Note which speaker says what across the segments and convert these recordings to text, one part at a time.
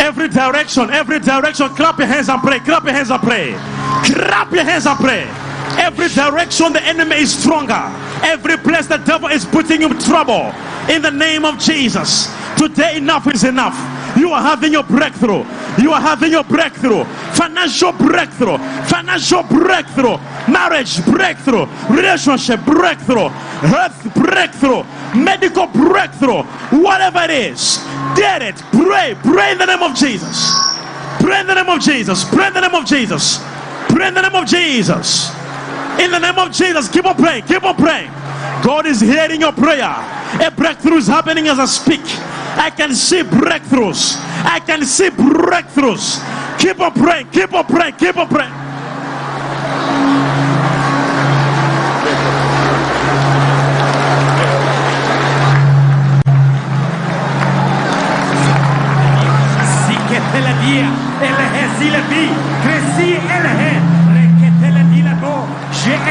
Speaker 1: Every direction, every direction. Clap your hands and pray. Clap your hands and pray. Clap your hands and pray. Every direction the enemy is stronger. Every place the devil is putting you in trouble. In the name of Jesus. Today enough is enough. You are having your breakthrough. You are having your breakthrough. Financial breakthrough. Financial breakthrough. Marriage breakthrough. Relationship breakthrough. Health breakthrough. Medical breakthrough. Whatever it is. Get it. Pray. Pray in the name of Jesus. Pray in the name of Jesus. Pray in the name of Jesus. Pray in the name of Jesus. In the name of Jesus. Keep on praying. Keep on praying. God is hearing your prayer. A breakthrough is happening as I speak. I can see breakthroughs. I can see breakthroughs. Keep on praying. Keep on praying. Keep on praying.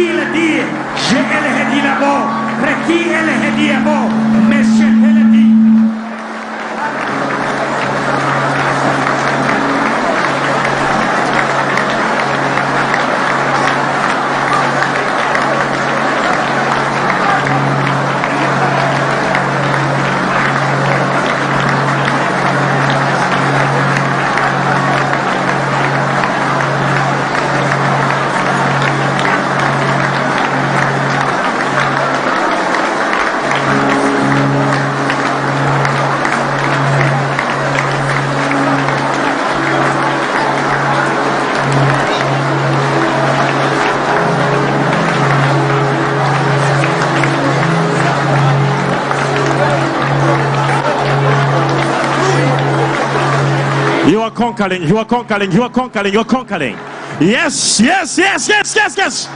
Speaker 2: il dit, je le dit là-bas, mais qui est le dit là-bas, mais je le
Speaker 1: conquering. You are conquering. You are conquering. You are conquering. Yes, yes, yes, yes, yes, yes.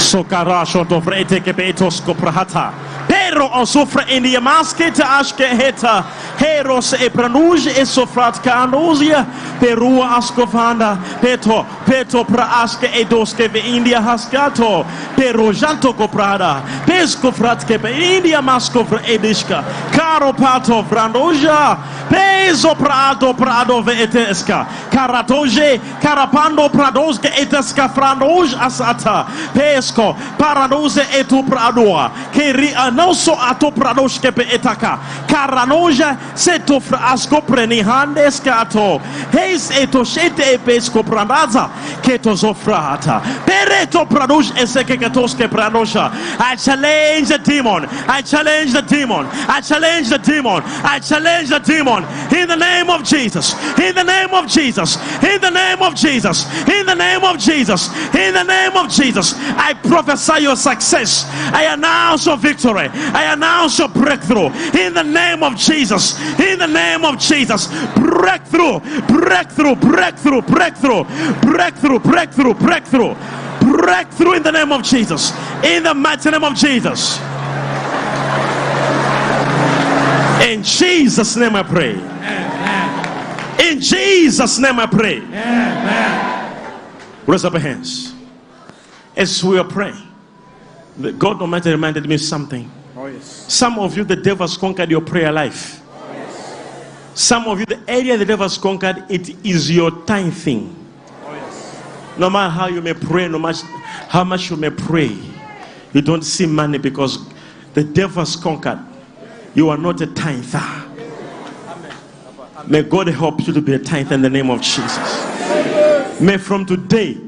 Speaker 1: Sokara shoto vrete ke betos koprahata. Pero on sofra in die maske te aske heta. Heros e pranuj e sofrat ka anosia. Peru askovanda. Peto, peto pra aske e doske ve India haskato. Pero janto koprada. Pesko frat ke be India masko vra edishka. Caro pato vranoja. Prado prado. Karatoje karapando pradoske eteska franoj asata. Etu pradoa. Keri anoso ato pradoske pe etaka. Seto. Heis eto shete. Keto zofrata. Pereto pradosh eseke katoske pranosha. I challenge the demon. I challenge the demon. I challenge the demon. I challenge the demon. In the name of Jesus. In the name of Jesus. In the name of Jesus. In the name of Jesus. In the name of Jesus. I prophesy your success. I announce your victory. I announce your breakthrough. In the name of Jesus. In the name of Jesus. Breakthrough. Breakthrough. Breakthrough. Breakthrough. Breakthrough. Breakthrough. Breakthrough. Breakthrough in the name of Jesus. In the mighty name of Jesus. In Jesus' name I pray. In Jesus' name I pray. Raise up your hands. As we are praying, the- God Almighty reminded me something.
Speaker 2: Oh yes.
Speaker 1: Some of you, the devil has conquered your prayer life. Oh, yes. Some of you, the area the devil has conquered, it is your tithing. Oh, no matter how you may pray, no matter how much you may pray, you don't see money because the devil has conquered. You are not a tither. May God help you to be a tither in the name of Jesus. May from today,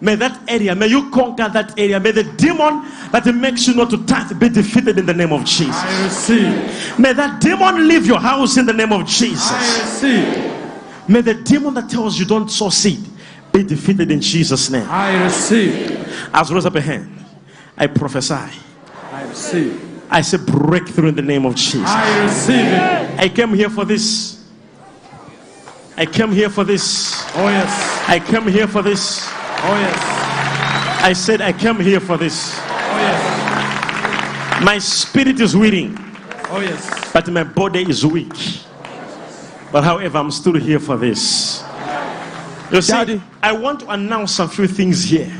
Speaker 1: may that area, may you conquer that area. May the demon that makes you not to tithe be defeated in the name of Jesus.
Speaker 2: I receive.
Speaker 1: May that demon leave your house in the name of
Speaker 2: I
Speaker 1: Jesus.
Speaker 2: receive.
Speaker 1: May the demon that tells you don't sow seed be defeated in Jesus' name.
Speaker 2: I receive.
Speaker 1: As raise up a hand, I prophesy.
Speaker 2: I receive.
Speaker 1: I say breakthrough in the name of Jesus.
Speaker 2: I receive it.
Speaker 1: I came here for this. I came here for this.
Speaker 2: Oh yes.
Speaker 1: I came here for this.
Speaker 2: Oh yes.
Speaker 1: I said I came here for this.
Speaker 2: Oh yes.
Speaker 1: My spirit is willing,
Speaker 2: Oh yes.
Speaker 1: but my body is weak. But however, I'm still here for this. You see,
Speaker 2: Daddy.
Speaker 1: I want to announce a few things here.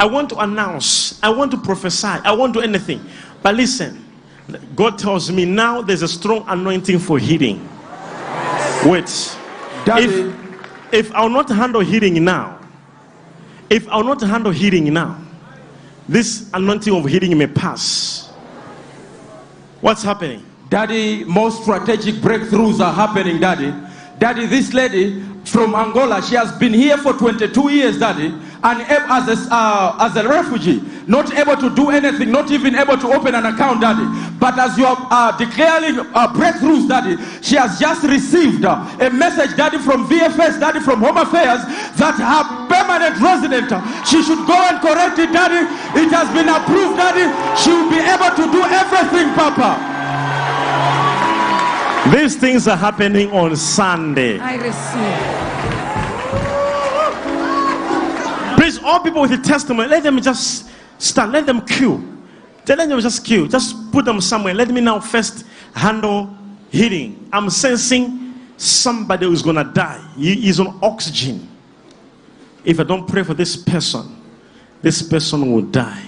Speaker 1: I want to announce, I want to prophesy, I want to do anything. But listen, God tells me now there's a strong anointing for healing. Wait.
Speaker 2: Daddy.
Speaker 1: If, if I'll not handle healing now, if I'll not handle healing now, this anointing of healing may pass. What's happening?
Speaker 3: Daddy, most strategic breakthroughs are happening, Daddy. Daddy, this lady from Angola, she has been here for 22 years, Daddy, and as a, uh, as a refugee, not able to do anything, not even able to open an account, Daddy. But as you are uh, declaring uh, breakthroughs, Daddy, she has just received uh, a message, Daddy, from VFS, Daddy, from Home Affairs, that her permanent resident, uh, she should go and correct it, Daddy. It has been approved, Daddy. She will be able to do everything, Papa.
Speaker 1: These things are happening on Sunday.
Speaker 4: I receive.
Speaker 1: All people with a testimony, let them just stand, let them queue. Let them just queue. Just put them somewhere. Let me now first handle healing. I'm sensing somebody who's gonna die. He is on oxygen. If I don't pray for this person, this person will die.